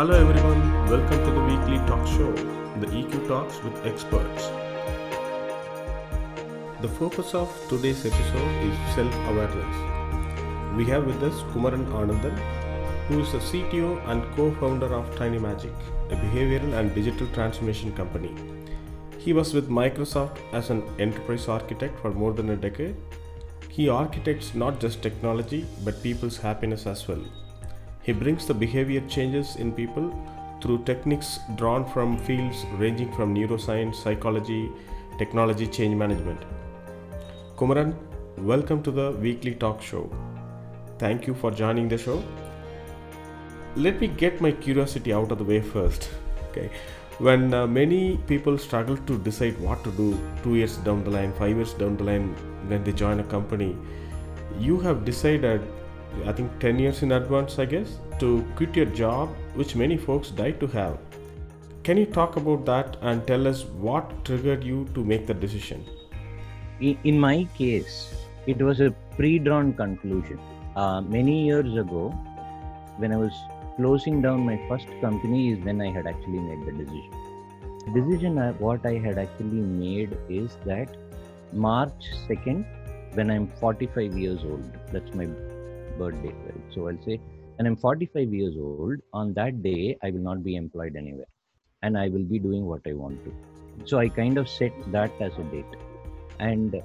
Hello everyone, welcome to the weekly talk show, the EQ Talks with Experts. The focus of today's episode is self awareness. We have with us Kumaran Anandan, who is the CTO and co founder of Tiny Magic, a behavioral and digital transformation company. He was with Microsoft as an enterprise architect for more than a decade. He architects not just technology but people's happiness as well. He brings the behavior changes in people through techniques drawn from fields ranging from neuroscience, psychology, technology change management. Kumaran, welcome to the weekly talk show. Thank you for joining the show. Let me get my curiosity out of the way first. Okay. When uh, many people struggle to decide what to do two years down the line, five years down the line, when they join a company, you have decided I think 10 years in advance, I guess, to quit your job, which many folks die to have. Can you talk about that and tell us what triggered you to make the decision? in, my case, it was a pre-drawn conclusion. Uh, many years ago, when I was closing down my first company, is when I had actually made the decision. The decision I, what I had actually made is that March second, when I'm 45 years old, that's my birthday, right? So I'll say, and I'm 45 years old, on that day, I will not be employed anywhere, and I will be doing what I want to. So I kind of set that as a date. And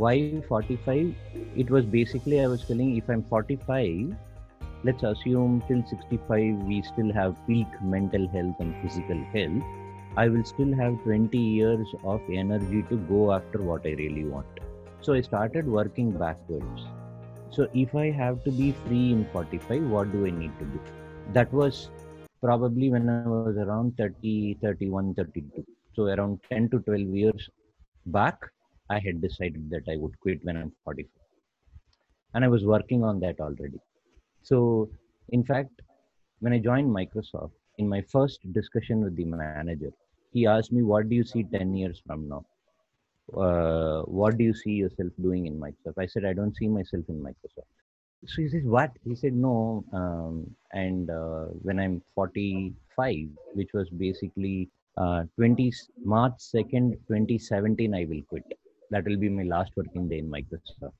why 45 it was basically i was feeling if i'm 45 let's assume till 65 we still have peak mental health and physical health i will still have 20 years of energy to go after what i really want. So i started working backwards so if i have to be free in 45 what do i need to do that was probably when i was around 30 31 32 so around 10 to 12 years back I had decided that I would quit when I'm 45. And I was working on that already. So, in fact, when I joined Microsoft, in my first discussion with the manager, he asked me, What do you see 10 years from now? Uh, what do you see yourself doing in Microsoft? I said, I don't see myself in Microsoft. So he says, What? He said, No. Um, and uh, when I'm 45, which was basically uh, 20 March 2nd, 2017, I will quit that will be my last working day in Microsoft.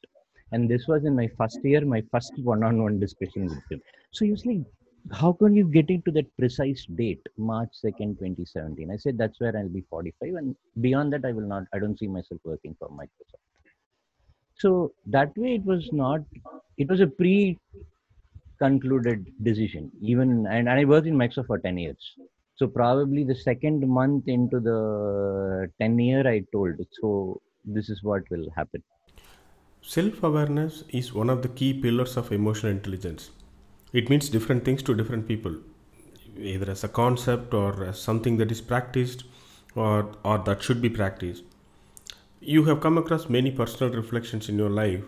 And this was in my first year, my first one-on-one discussion with him. So like, how can you get into that precise date, March 2nd, 2017? I said, that's where I'll be 45. And beyond that, I will not, I don't see myself working for Microsoft. So that way it was not, it was a pre concluded decision even and, i worked in microsoft for 10 years so probably the second month into the 10 year i told so this is what will happen. Self awareness is one of the key pillars of emotional intelligence. It means different things to different people, either as a concept or as something that is practiced or, or that should be practiced. You have come across many personal reflections in your life.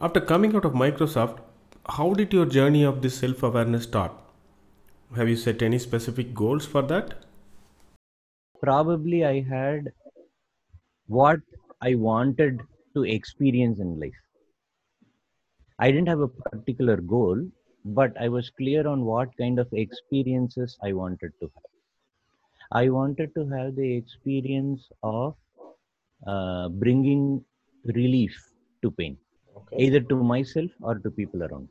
After coming out of Microsoft, how did your journey of this self awareness start? Have you set any specific goals for that? Probably I had what I wanted to experience in life. I didn't have a particular goal, but I was clear on what kind of experiences I wanted to have. I wanted to have the experience of uh, bringing relief to pain, okay. either to myself or to people around.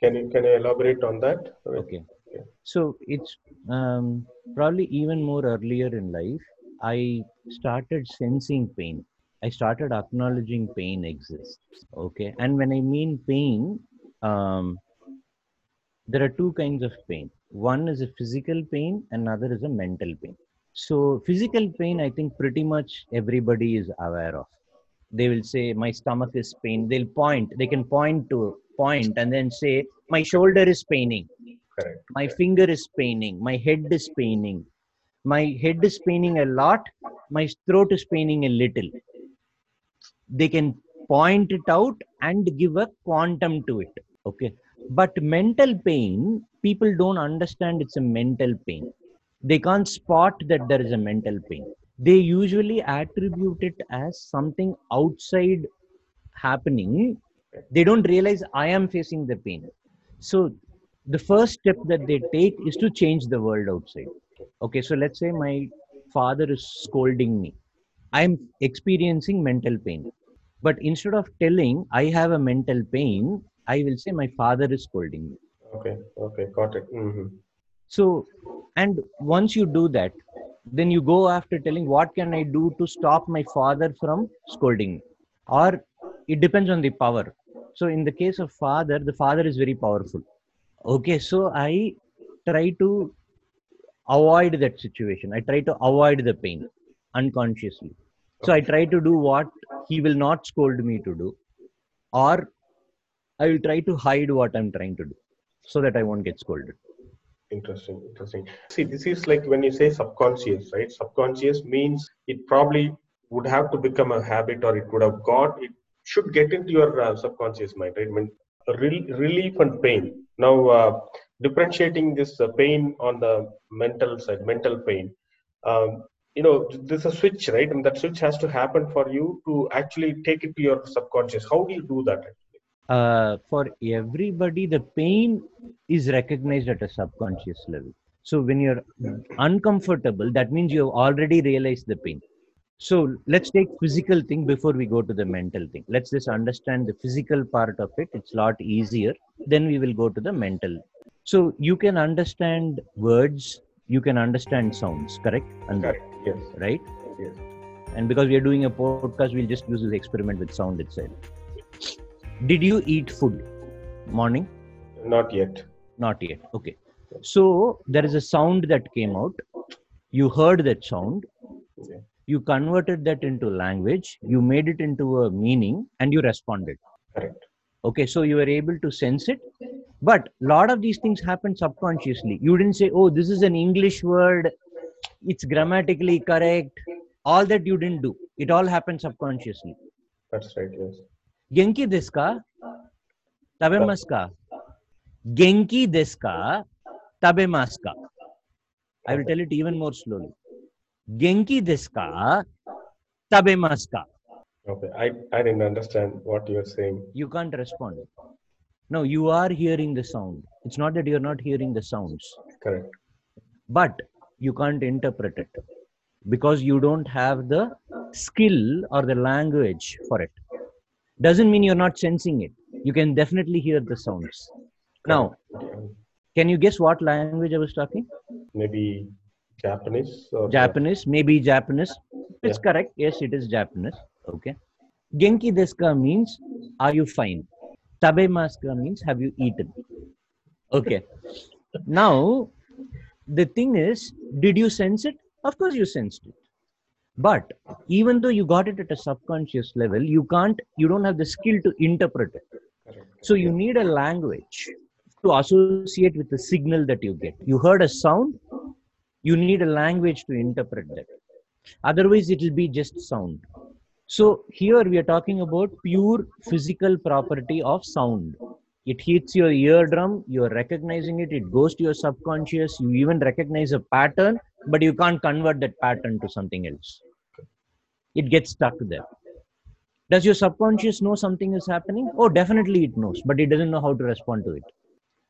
Can you can you elaborate on that? Okay. okay. So it's um, probably even more earlier in life. I started sensing pain. I started acknowledging pain exists. Okay. And when I mean pain, um, there are two kinds of pain. One is a physical pain, another is a mental pain. So, physical pain, I think pretty much everybody is aware of. They will say, My stomach is pain. They'll point, they can point to point and then say, My shoulder is paining. Correct. My finger is paining. My head is paining my head is paining a lot my throat is paining a little they can point it out and give a quantum to it okay but mental pain people don't understand it's a mental pain. They can't spot that there is a mental pain. They usually attribute it as something outside happening. They don't realize i am facing the pain. So the first step that they take is to change the world outside. Okay so let's say my father is scolding me. I'm experiencing mental pain. But instead of telling i have a mental pain i will say my father is scolding me. Okay. Okay. Got it. hmm so and once you do that then you go after telling what can i do to stop my father from scolding me? Or it depends on the power. So in the case of father the father is very powerful. Okay so i try to avoid that situation. I try to avoid the pain unconsciously. So i try to do what he will not scold me to do. Or i will try to hide what i'm trying to do so that i won't get scolded Interesting. Interesting. See, this is like when you say subconscious, right? Subconscious means it probably would have to become a habit, or it would have got. It should get into your uh, subconscious mind, right? I mean, rel- relief and pain. Now, uh, differentiating this uh, pain on the mental side, mental pain. Um, you know, there's a switch, right? And that switch has to happen for you to actually take it to your subconscious. How do you do that? Uh, for everybody, the pain is recognized at a subconscious level. So when you're uncomfortable, that means you've already realized the pain. So let's take physical thing before we go to the mental thing. Let's just understand the physical part of it. It's a lot easier. Then we will go to the mental. So you can understand words, you can understand sounds, correct? And Correct. Yes. right? Yes. And because we are doing a podcast, we'll just use this experiment with sound itself. Did you eat food morning? Not yet. Not yet. Okay. So there is a sound that came out. You heard that sound. Okay. You converted that into language. You made it into a meaning and you responded. Correct. Okay. So you were able to sense it. But a lot of these things happen subconsciously. You didn't say, oh, this is an English word. It's grammatically correct. All that you didn't do. It all happened subconsciously. That's right. Yes. Genki desu ka? Tabemasu ka? Genki desu ka? Tabemasu ka? I will tell it even more slowly. Genki desu ka? Tabemasu ka? Okay. I, I didn't understand what you are saying. You can't respond. No, you are hearing the sound. It's not that you're not hearing the sounds, Correct. but you can't interpret it because you don't have the skill or the language for it. Doesn't mean you're not sensing it. You can definitely hear the sounds. Now, can you guess what language I was talking? Maybe Japanese or Japanese, maybe Japanese. It's Yeah. correct. Yes, it is Japanese. Okay. Genki desu ka means are you fine? Tabemasu ka means have you eaten? Okay. now, the thing is, did you sense it? Of course, you sensed it. But even though you got it at a subconscious level, you can't, you don't have the skill to interpret it. So you need a language to associate with the signal that you get. You heard a sound, you need a language to interpret that. Otherwise, it will be just sound. So here we are talking about pure physical property of sound. It hits your eardrum, you are recognizing it, it goes to your subconscious, you even recognize a pattern, but you can't convert that pattern to something else. It gets stuck there. Does your subconscious know something is happening? Oh, definitely it knows, but it doesn't know how to respond to it.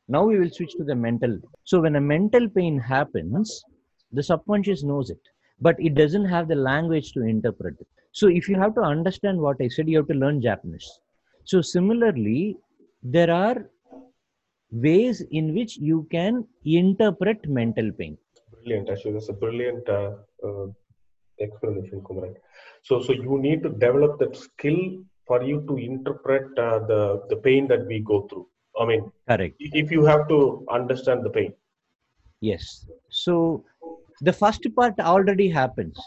Now we will switch to the mental. So when a mental pain happens, the subconscious knows it, but it doesn't have the language to interpret it. So if you have to understand what I said, you have to learn Japanese. So similarly, there are ways in which you can interpret mental pain. Brilliant. Actually, that's a brilliant uh, uh, explanation, Kumaran. So, so you need to develop that skill for you to interpret uh, the the pain that we go through. I mean, Correct. if you have to understand the pain. Yes. So the first part already happens.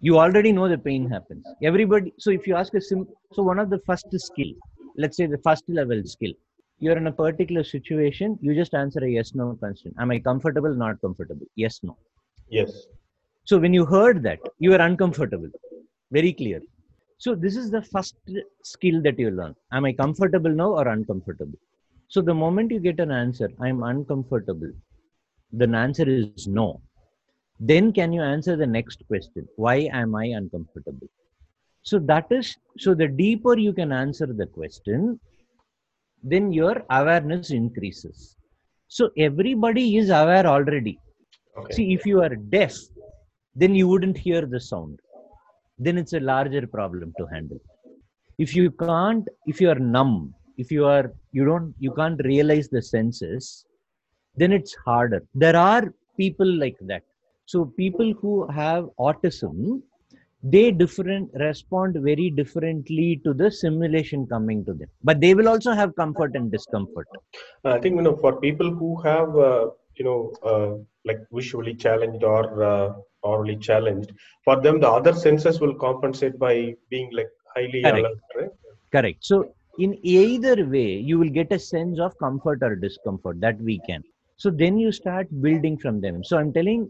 You already know the pain happens. Everybody. So if you ask a sim, so one of the first skill, let's say the first level skill, you're in a particular situation. You just answer a yes no question. Am I comfortable? Not comfortable? Yes no. Yes. So when you heard that, you were uncomfortable. Very clear. So this is the first skill that you learn. Am I comfortable now or uncomfortable? So the moment you get an answer, I'm uncomfortable, then answer is no. Then can you answer the next question? Why am I uncomfortable? So that is so the deeper you can answer the question, then your awareness increases. So everybody is aware already. Okay. See, if you are deaf, then you wouldn't hear the sound. Then it's a larger problem to handle. If you can't, if you are numb, if you are, you don't, you can't realize the senses, then it's harder. There are people like that. So people who have autism, they different respond very differently to the simulation coming to them. But they will also have comfort and discomfort. I think you know for people who have uh, you know uh, like visually challenged or uh, aurally challenged, for them the other senses will compensate by being like highly Correct. alert, right? Correct. So in either way, you will get a sense of comfort or discomfort that we can. So then you start building from them. So I'm telling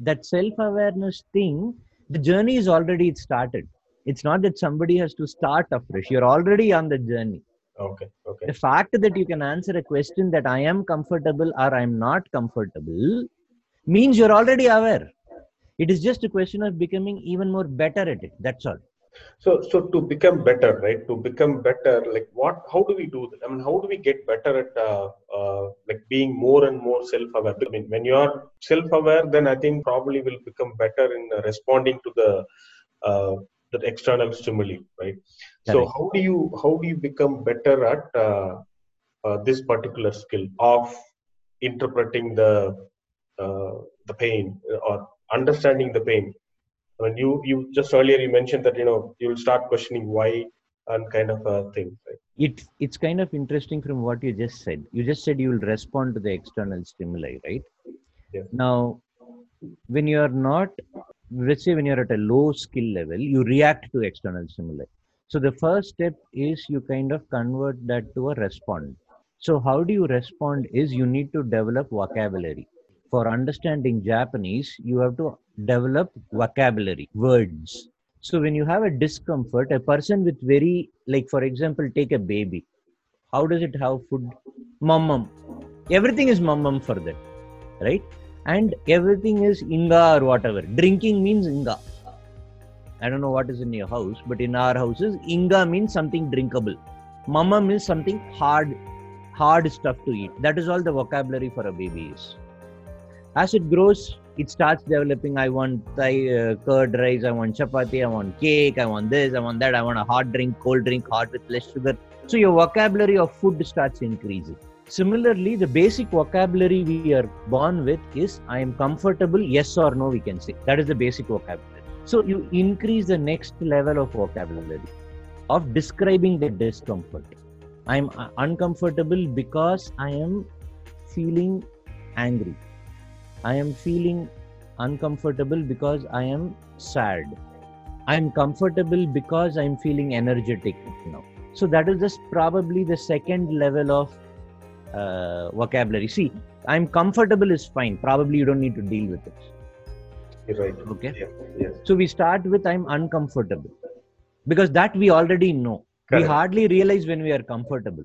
that self-awareness thing, the journey is already started. It's not that somebody has to start afresh. You're already on the journey. Okay, okay, The fact that you can answer a question that I am comfortable or I'm not comfortable means you're already aware. It is just a question of becoming even more better at it. That's all. So, so to become better, right? To become better, like what? How do we do that? I mean, how do we get better at uh, uh, like being more and more self-aware? I mean, when you are self-aware, then I think probably will become better in responding to the uh, the external stimuli, right? So, Correct. how do you how do you become better at uh, uh, this particular skill of interpreting the uh, the pain or understanding the pain? I mean, you you just earlier you mentioned that you know you'll start questioning why and kind of uh, a thing, right? it it's kind of interesting from what you just said. You just said you will respond to the external stimuli right? Yeah. now when you are not let's say when you're at a low skill level you react to external stimuli. So the first step is you kind of convert that to a respond. So how do you respond is you need to develop vocabulary for understanding japanese you have to develop vocabulary words. So when you have a discomfort a person with very like for example take a baby. How does it have food? Mum mum everything is mum mum for that right? And everything is inga or whatever. Drinking means inga. I don't know what is in your house but in our houses inga means something drinkable. Mama means something hard hard stuff to eat. That is all the vocabulary for a baby is as it grows it starts developing. I want Thai, uh, curd rice i want chapati i want cake i want this i want that i want a hot drink cold drink hot with less sugar. So your vocabulary of food starts increasing. Similarly the basic vocabulary we are born with is i am comfortable yes or no we can say. That is the basic vocabulary. So you increase the next level of vocabulary of describing the discomfort. I am uh, uncomfortable because i am feeling angry I am feeling uncomfortable because I am sad. I am comfortable because I am feeling energetic now. So that is just probably the second level of uh, vocabulary. See, I'm comfortable is fine. Probably you don't need to deal with it. Right. Okay. Yeah. Yes. So we start with I'm uncomfortable because that we already know. We hardly realize when we are comfortable.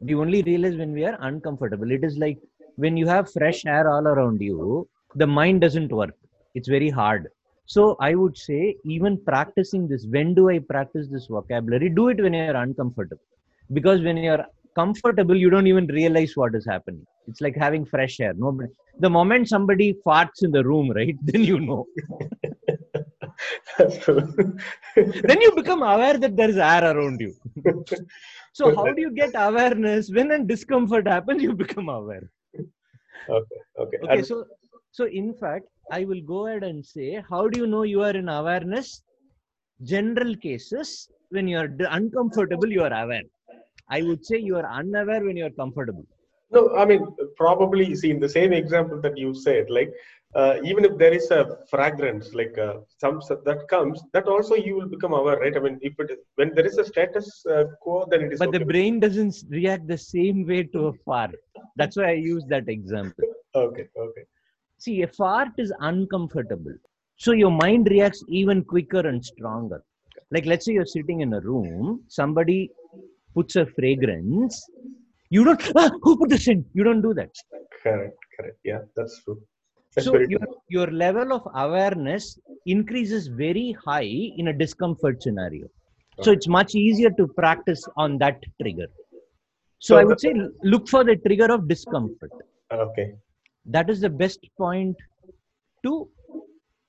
We only realize when we are uncomfortable. It is like when you have fresh air all around you, the mind doesn't work. It's very hard. So I would say, even practicing this, when do I practice this vocabulary? Do it when you're uncomfortable. Because when you're comfortable, you don't even realize what is happening. It's like having fresh air. Nobody, the moment somebody farts in the room, right, then you know. That's true. then you become aware that there is air around you. so how do you get awareness when a discomfort happens? You become aware. Okay. Okay. Okay, And- so so in fact, I will go ahead and say, how do you know you are in awareness? General cases, when you are uncomfortable, you are aware. I would say you are unaware when you are comfortable. No, I mean, probably, see, in the same example that you said, like, uh, even if there is a fragrance, like uh, some that comes, that also you will become aware, right? I mean, if it is, when there is a status uh, quo, then it is. But the brain doesn't react the same way to a fart. That's why I use that example. Okay, okay. See, a fart is uncomfortable. So your mind reacts even quicker and stronger. Like, let's say you're sitting in a room, somebody puts a fragrance. You don't, ah, who put this in? You don't do that. Correct, correct. Yeah, that's true. That's So your, your level of awareness increases very high in a discomfort scenario. So it's much easier to practice on that trigger. So So I would say look for the trigger of discomfort. Okay. that is the best point to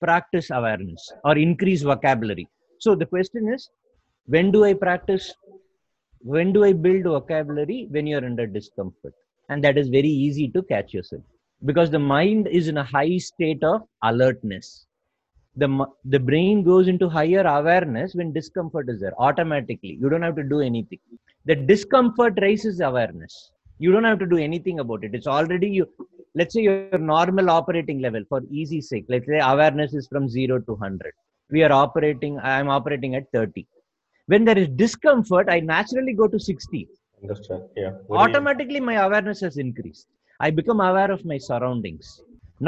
practice awareness or increase vocabulary so the question is when do i practice when do i build vocabulary when you're under discomfort and that is very easy to catch yourself because the mind is in a high state of alertness. The the brain goes into higher awareness when discomfort is there automatically. You don't have to do anything. The discomfort raises awareness. You don't have to do anything about it. It's already you let's say your normal operating level for easy sake let's say awareness is from 0 to 100 we are operating i'm operating at 30 when there is discomfort i naturally go to 60 Understand. Yeah. Automatically my awareness has increased i become aware of my surroundings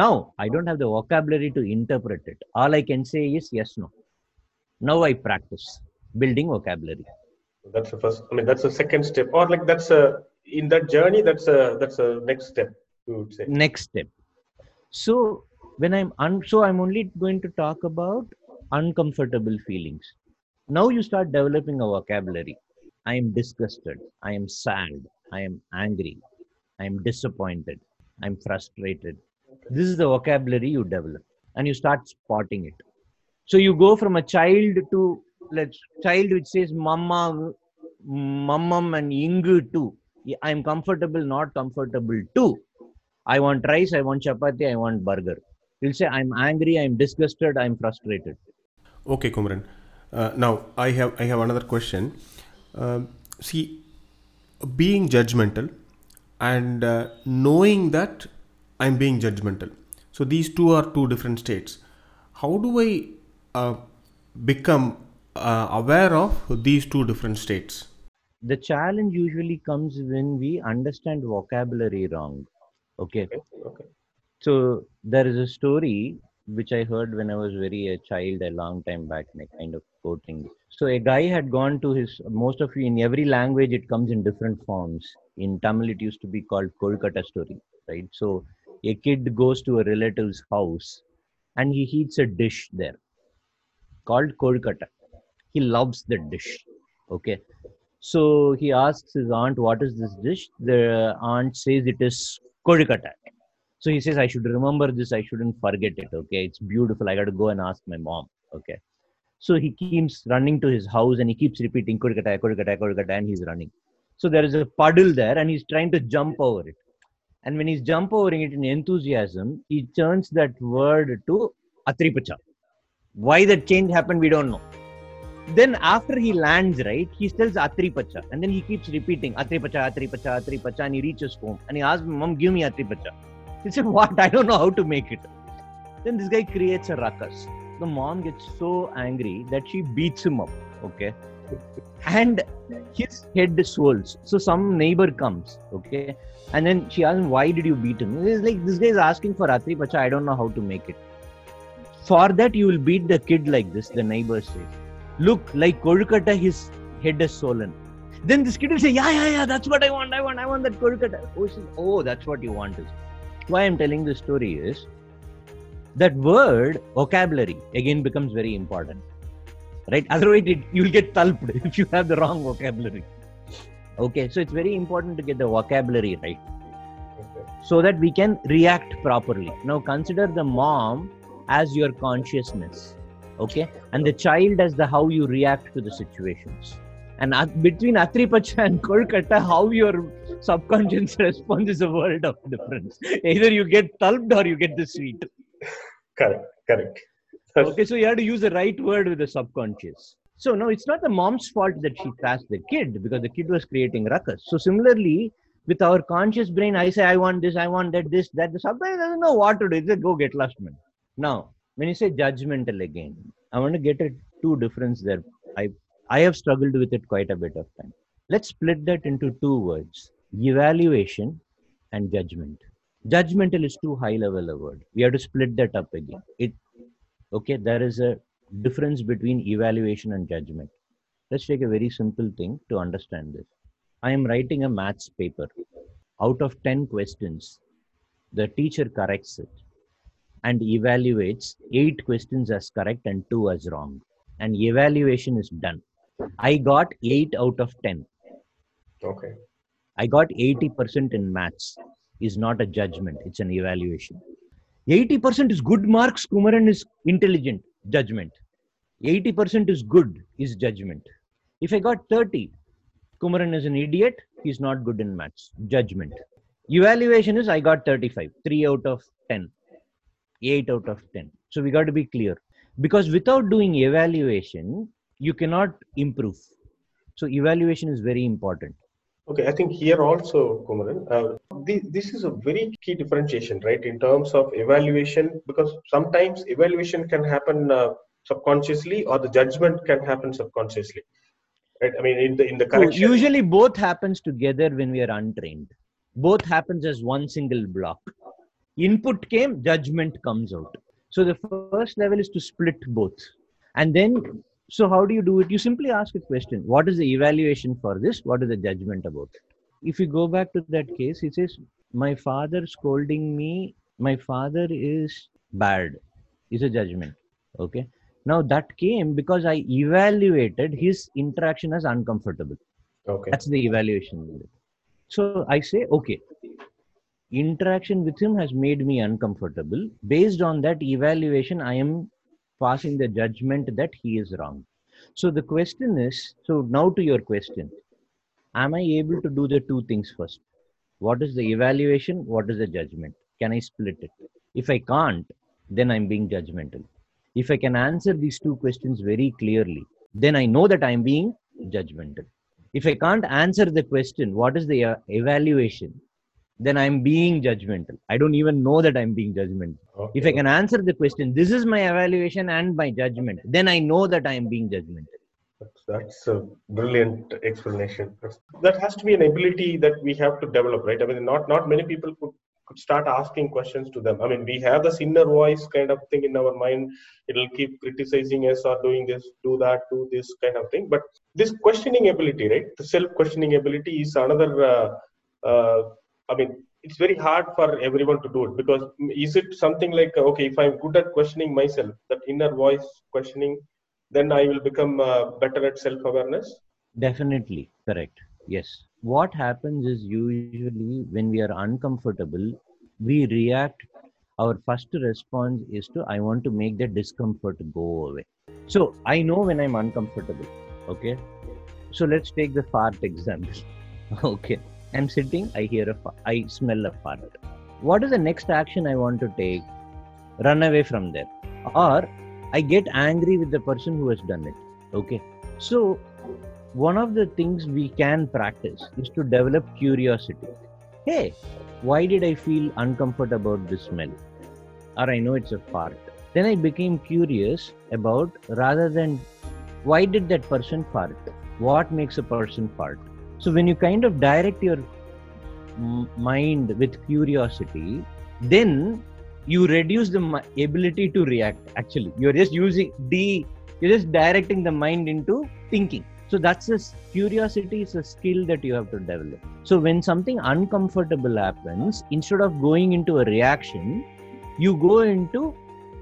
now i don't have the vocabulary to interpret it all i can say is yes no now i practice building vocabulary That's the first. I mean, that's the second step, or like that's a in that journey. That's a that's a next step. You would say. next step so when i'm un- so i'm only going to talk about uncomfortable feelings now you start developing a vocabulary i am disgusted i am sad i am angry i am disappointed i'm frustrated this is the vocabulary you develop and you start spotting it so you go from a child to let's child which says mama mammam and ingu too i'm comfortable not comfortable too I want rice, I want chapati, I want burger. He'll say, I'm angry, I'm disgusted, I'm frustrated. Okay, Kumaran. Uh, now I have I have another question. Um, see, being judgmental and uh, knowing that I'm being judgmental. So these two are two different states. How do I uh, become uh, aware of these two different states? The challenge usually comes when we understand vocabulary wrong. Okay. Okay. okay. So there is a story which I heard when I was very a child a long time back, and I kind of quoting. So a guy had gone to his most of you in every language it comes in different forms. In Tamil it used to be called Kozhukattai story, right? So a kid goes to a relative's house and he eats a dish there called Kozhukattai. He loves the dish. Okay. So he asks his aunt, What is this dish? The aunt says it is Kozhukattai. So he says, I should remember this. I shouldn't forget it. Okay. It's beautiful. I got to go and ask my mom. Okay. So he keeps running to his house and he keeps repeating Kozhukattai, Kozhukattai, Kozhukattai, and he's running. So there is a puddle there and he's trying to jump over it. And when he's jump overing it in enthusiasm, he turns that word to Atripacha. Why that change happened, we don't know. Then after he lands, right, he tells Atripacha. And then he keeps repeating Atripacha, Atripacha, Atripacha, and he reaches home. And he asks, Mom, give me Atripacha. He said, What? I don't know how to make it. Then this guy creates a ruckus. The mom gets so angry that she beats him up. Okay. And his head swells. So some neighbor comes. Okay. And then she asks him, Why did you beat him? He's like, This guy is asking for Atripacha. I don't know how to make it. For that, you will beat the kid like this, the neighbor says. Look, like Kozhukattai, his head is swollen. Then this kid will say, Yeah, yeah, yeah, that's what I want. I want, I want that Kozhukattai. Oh, says, oh that's what you want. Is. Why I'm telling this story is that word vocabulary again becomes very important. Right? Otherwise, it, you'll get tulped if you have the wrong vocabulary. Okay, so it's very important to get the vocabulary right Okay. so that we can react properly. Now, consider the mom as your consciousness, okay, and the child as the how you react to the situations. And at- between Atripacha and Kozhukattai, how your subconscious response is a world of difference. Either you get tulped or you get the sweet. Correct. Correct. Okay, so you have to use the right word with the subconscious. So no, it's not the mom's fault that she thrashed the kid because the kid was creating ruckus. So similarly, with our conscious brain, I say I want this, I want that, this, that. The subconscious doesn't know what to do. It's just go get lost, man. Now, when you say judgmental again, I want to get a two difference there. I I have struggled with it quite a bit of time. Let's split that into two words: evaluation and judgment. Judgmental is too high level a word. We have to split that up again. It okay there is a difference between evaluation and judgment let's take a very simple thing to understand this i am writing a maths paper out of 10 questions the teacher corrects it and evaluates 8 questions as correct and 2 as wrong and evaluation is done i got 8 out of 10 Okay. I got 80% in maths. is not a judgment, it's an evaluation. 80% is good marks, Kumaran is intelligent, judgment. 80% is good, is judgment. If I got 30, Kumaran is an idiot, he's not good in maths, judgment. Evaluation is I got 35, 3 out of 10, 8 out of 10. So we got to be clear. Because without doing evaluation, you cannot improve. So evaluation is very important. Okay, I think here also, Kumaran, uh, the, this is a very key differentiation, right, in terms of evaluation, because sometimes evaluation can happen uh, subconsciously or the judgment can happen subconsciously. Right? I mean, in the in the So correction. usually both happens together when we are untrained. Both happens as one single block. Input came, judgment comes out. So the first level is to split both. And then, so how do you do it? You simply ask a question. What is the evaluation for this? What is the judgment about it? If you go back to that case, he says, My father scolding me, my father is bad, is a judgment. Okay. Now that came because I evaluated his interaction as uncomfortable. okay. That's the evaluation. So I say, okay, interaction with him has made me uncomfortable. Based on that evaluation, I am passing the judgment that he is wrong. So the question is so now to your question Am I able to do the two things first? What is the evaluation? What is the judgment? Can I split it? If I can't, then I'm being judgmental. If I can answer these two questions very clearly, then I know that I'm being judgmental. If I can't answer the question, what is the uh, evaluation? Then I'm being judgmental. I don't even know that I'm being judgmental. okay. If I can answer the question, this is my evaluation and my judgment, then I know that I am being judgmental. That's, that's a brilliant explanation. That has to be an ability that we have to develop, right? I mean, not not many people could, could start asking questions to them. I mean, we have this inner voice kind of thing in our mind. It'll keep criticizing us or doing this, do that, do this kind of thing. But this questioning ability, right? The self-questioning ability is another. Uh, uh, I mean, it's very hard for everyone to do it because is it something like okay, if I'm good at questioning myself, that inner voice questioning then I will become uh, better at self awareness. Definitely correct. Yes. What happens is usually when we are uncomfortable, we react. Our first response is to, I want to make the discomfort go away. So I know when I'm uncomfortable. Okay. So let's take the fart example. okay. I'm sitting, I hear a fart, I smell a fart. What is the next action I want to take? Run away from there. Or I get angry with the person who has done it. Okay. So one of the things we can practice is to develop curiosity. Hey, why did I feel uncomfortable about this smell? Or I know it's a fart. Then I became curious about rather than why did that person fart? What makes a person fart? So when you kind of direct your mind with curiosity, then you reduce the ability to react. Actually, you're just using the you're just directing the mind into thinking. So that's a curiosity is a skill that you have to develop. So when something uncomfortable happens instead of going into a reaction you go into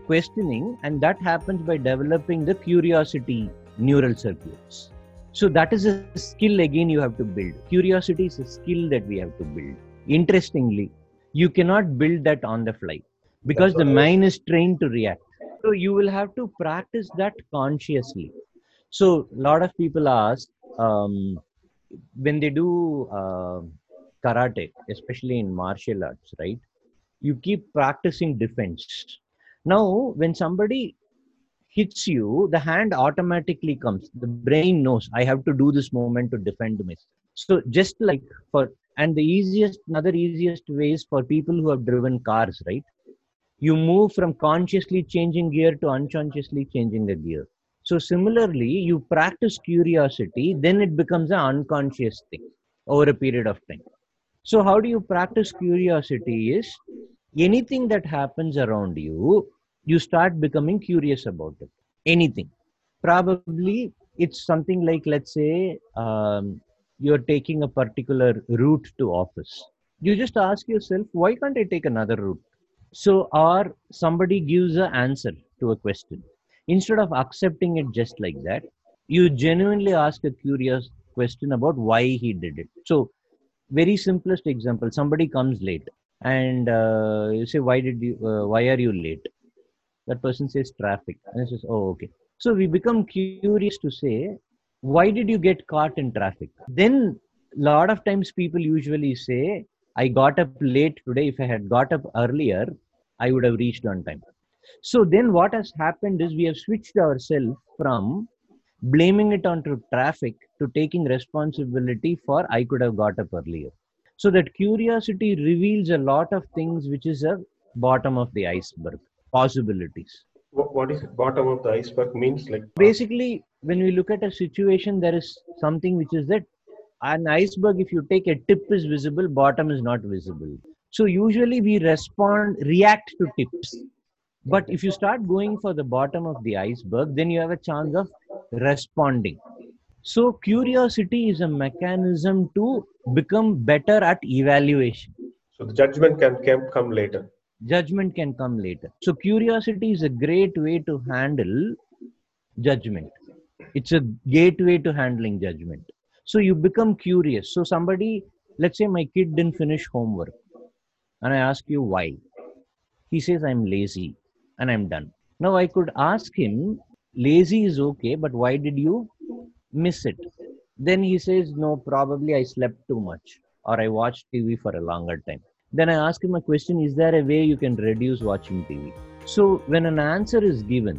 questioning and that happens by developing the curiosity neural circuits so that is a skill again you have to build. Curiosity is a skill that we have to build. Interestingly you cannot build that on the fly because That's the what I was- mind is trained to react. So you will have to practice that consciously. So a lot of people ask um, when they do uh, karate especially in martial arts right? You keep practicing defense. Now when somebody hits you the hand automatically comes. The brain knows i have to do this movement to defend myself so just like for and the easiest another easiest ways for people who have driven cars right? You move from consciously changing gear to unconsciously changing the gear. So similarly you practice curiosity then it becomes an unconscious thing over a period of time. So how do you practice curiosity is anything that happens around you you start becoming curious about it. Anything. Probably it's something like let's say um, you're taking a particular route to office. You just ask yourself why can't i take another route? So or somebody gives an answer to a question. Instead of accepting it just like that you genuinely ask a curious question about why he did it. So very simplest example somebody comes late and uh, you say why did you uh, why are you late that person says traffic. And it says oh okay. So we become curious to say why did you get caught in traffic? Then a lot of times people usually say i got up late today. If i had got up earlier i would have reached on time. So then what has happened is we have switched ourselves from blaming it onto traffic to taking responsibility for i could have got up earlier. So that curiosity reveals a lot of things which is a bottom of the iceberg possibilities What, is? Bottom of the iceberg means like uh, basically when we look at a situation there is something which is that an iceberg if you take a tip is visible bottom is not visible so usually we respond react to tips but if you start going for the bottom of the iceberg then you have a chance of responding so curiosity is a mechanism to become better at evaluation so the judgment can, can come later. Judgment can come later. So curiosity is a great way to handle judgment. It's a gateway to handling judgment. So you become curious. So somebody let's say my kid didn't finish homework and i ask you why. He says i'm lazy and i'm done. Now i could ask him lazy is okay but why did you miss it? Then he says no probably i slept too much or i watched tv for a longer time then i ask him a question is there a way you can reduce watching tv so when an answer is given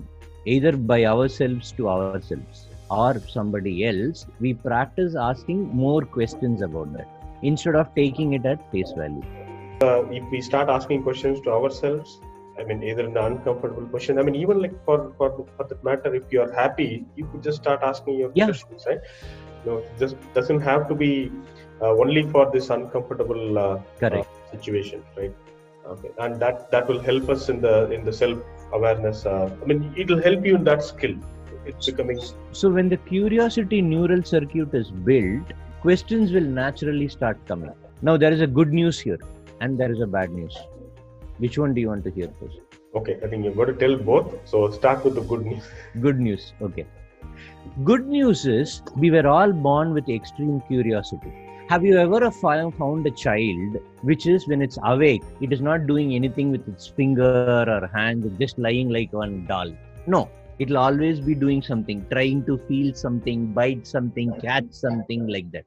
either by ourselves to ourselves or somebody else we practice asking more questions about that instead of taking it at face value Uh, if we start asking questions to ourselves, I mean, either an uncomfortable question, I mean, even like for for, for that matter, if you are happy, you could just start asking your Yeah. questions, right? No, it just doesn't have to be uh, only for this uncomfortable uh, correct situation, right? Okay, and that that will help us in the in the self awareness. Uh, I mean, it will help you in that skill. It's becoming so when the curiosity neural circuit is built questions will naturally start coming now there is a good news here and there is a bad news which one do you want to hear first okay. I think you're going to tell both. So start with the good news. good news okay good news is we were all born with extreme curiosity have you ever found a child which is when it's awake it is not doing anything with its finger or hand just lying like one doll? No it'll always be doing something trying to feel something bite something catch something like that.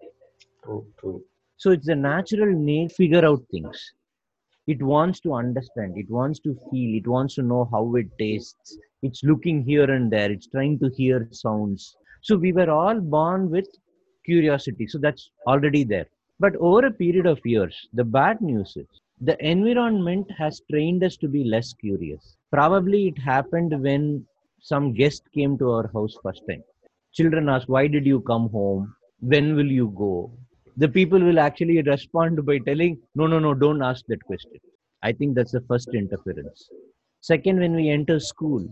True, true. so it's a natural need figure out things. It wants to understand it wants to feel it wants to know how it tastes. It's looking here and there it's trying to hear sounds. So we were all born with curiosity. So that's already there. But over a period of years the bad news is the environment has trained us to be less curious. Probably it happened when some guest came to our house first time. Children ask why did you come home? When will you go? The people will actually respond by telling no no no don't ask that question. I think that's the first interference. Second when we enter school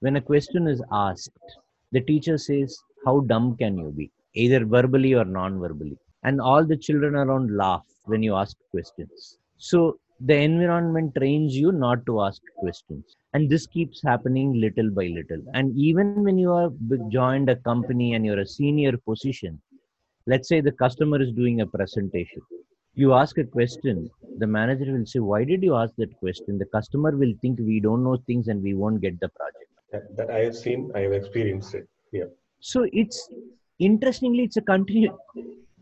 when a question is asked the teacher says how dumb can you be either verbally or non-verbally. And all the children around laugh when you ask questions. So the environment trains you not to ask questions. And this keeps happening little by little. And even when you are joined a company and you're a senior position let's say the customer is doing a presentation you ask a question the manager will say why did you ask that question? The customer will think we don't know things and we won't get the project. That, that I have seen, I have experienced it. Yeah. so it's interestingly it's a continue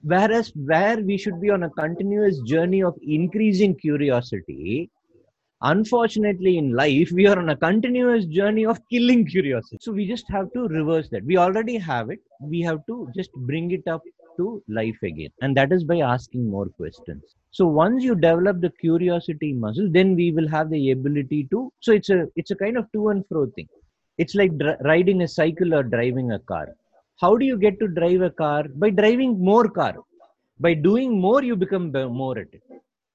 whereas where we should be on a continuous journey of increasing curiosity unfortunately in life we are on a continuous journey of killing curiosity. So we just have to reverse that. We already have it. We have to just bring it up to life again. And that is by asking more questions. So once you develop the curiosity muscle then we will have the ability to so it's a it's a kind of to and fro thing. It's like dri- riding a cycle or driving a car how do you get to drive a car by driving more car by doing more you become more at it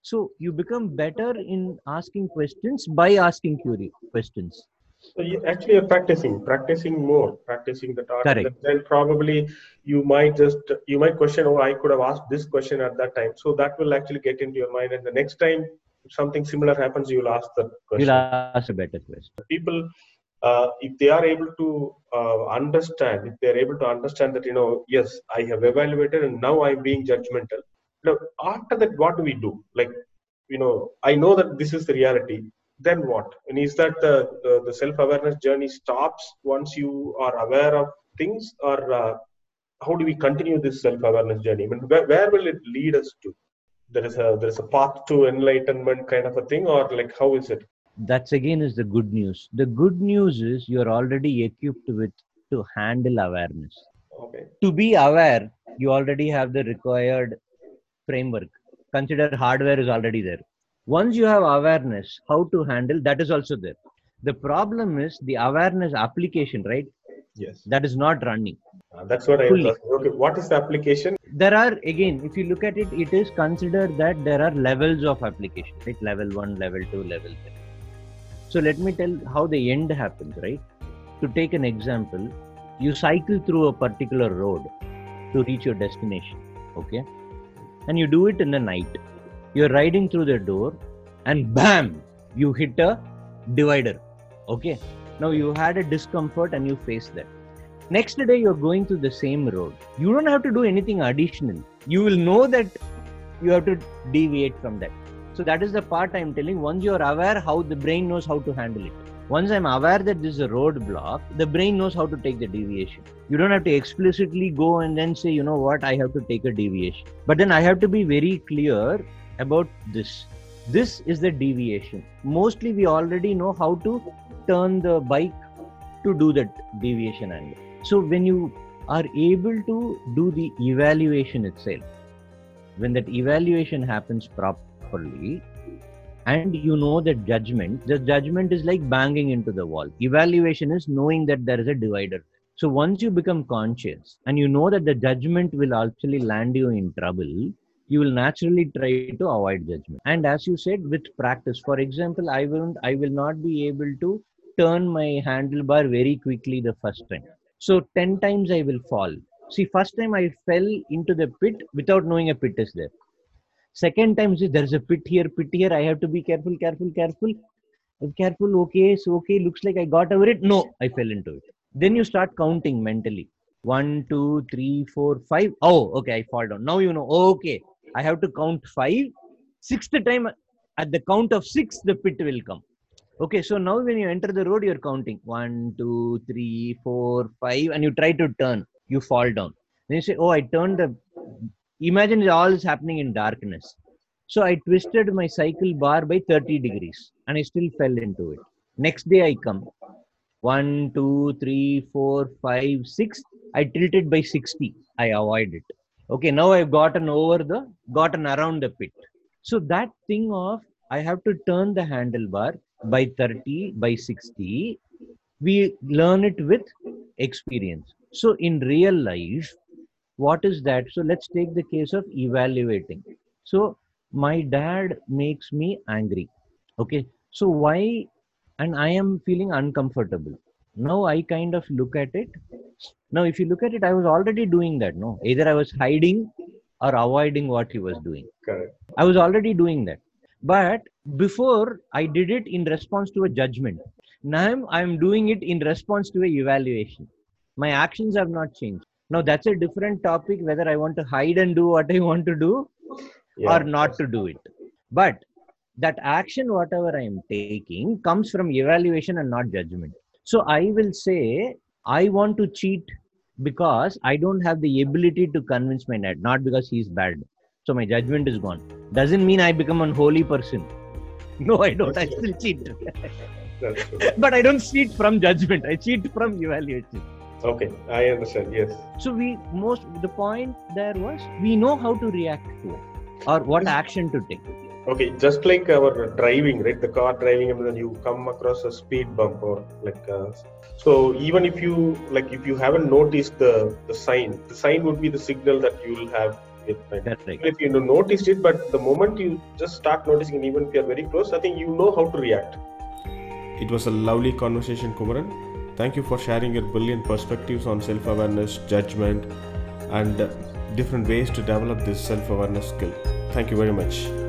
so you become better in asking questions by asking curious questions So you actually you're practicing, practicing more, practicing the art. Correct. Then probably you might just you might question, oh, I could have asked this question at that time. So that will actually get into your mind, and the next time something similar happens, you'll ask the question. you'll ask a better question People, uh, if they are able to uh, understand, if they are able to understand that you know, yes, I have evaluated, and now I'm being judgmental. Now, after that, what do we do? Like you know i know that this is the reality. Then what? And is that the the, the self-awareness journey stops once you are aware of things or uh, how do we continue this self-awareness journey? I mean where, where will it lead us to? There is a there is a path to enlightenment kind of a thing or like how is it That's again is the good news. The good news is you're already equipped with to handle awareness. okay To be aware, you already have the required framework. Consider hardware is already there. Once you have awareness, how to handle that is also there. The problem is the awareness application, right? yes That is not running. Uh, that's what i was Fully. okay what is the application there are again if you look at it it is considered that there are levels of application right level 1 level 2 level 3 so let me tell how the end happens right? To take an example you cycle through a particular road to reach your destination okay? And you do it in the night. You're riding through the door and bam you hit a divider okay? Now you had a discomfort and you face that. Next day you're going through the same road. You don't have to do anything additional. You will know that you have to deviate from that so that is the part i'm telling. Once you're aware how the brain knows how to handle it. Once i'm aware that this is a roadblock the brain knows how to take the deviation. You don't have to explicitly go and then say you know what? I have to take a deviation. But then i have to be very clear about this. This is the deviation. Mostly we already know how to turn the bike to do that deviation angle. So when you are able to do the evaluation itself when that evaluation happens properly and you know that judgment. The judgment is like banging into the wall. Evaluation is knowing that there is a divider. So once you become conscious and you know that the judgment will actually land you in trouble you will naturally try to avoid judgment. And as you said with practice for example i won't i will not be able to turn my handlebar very quickly the first time. So 10 times I will fall. See, first time I fell into the pit without knowing a pit is there. Second time, there's a pit here, pit here. I have to be careful, careful, careful. I'm careful, okay, so okay, looks like I got over it. No, I fell into it. Then you start counting mentally. One, two, three, four, five. Oh, okay, I fall down. Now you know, okay, I have to count five. Sixth time, at the count of six, the pit will come. Okay, so now when you enter the road, you're counting one, two, three, four, five, and you try to turn, you fall down. Then you say, Oh, I turned the. Imagine it all is happening in darkness. So I twisted my cycle bar by 30 degrees and I still fell into it. Next day I come. One, two, three, four, five, six. I tilted by 60. I avoid it. Okay, now I've gotten over the, gotten around the pit. So that thing of I have to turn the handlebar by 30 by 60 we learn it with experience so in real life what is that? So let's take the case of evaluating. So my dad makes me angry. Okay. So why? And i am feeling uncomfortable. Now i kind of look at it. Now if you look at it i was already doing that no? Either i was hiding or avoiding what he was doing. Correct. I was already doing that. But before i did it in response to a judgment. Now i'm doing it in response to a evaluation. My actions have not changed now that's a different topic whether i want to hide and do what i want to do or not to do it. But that action whatever i am taking comes from evaluation and not judgment. So i will say i want to cheat because i don't have the ability to convince my dad not because he's bad. So my judgment is gone. Doesn't mean i become an holy person. No i don't. I still cheat. But i don't cheat from judgment. I cheat from evaluation okay i understand yes. So we most the point there was we know how to react to it or what action to take. Okay just like our driving right the car driving and then you come across a speed bump or like uh, so even if you like if you haven't noticed the the sign the sign would be the signal that you will have it right? Correct. Even if you noticed it but the moment you just start noticing and even if you're very close i think you know how to react. It was a lovely conversation kumaran thank you for sharing your brilliant perspectives on self-awareness judgment and different ways to develop this self-awareness skill. Thank you very much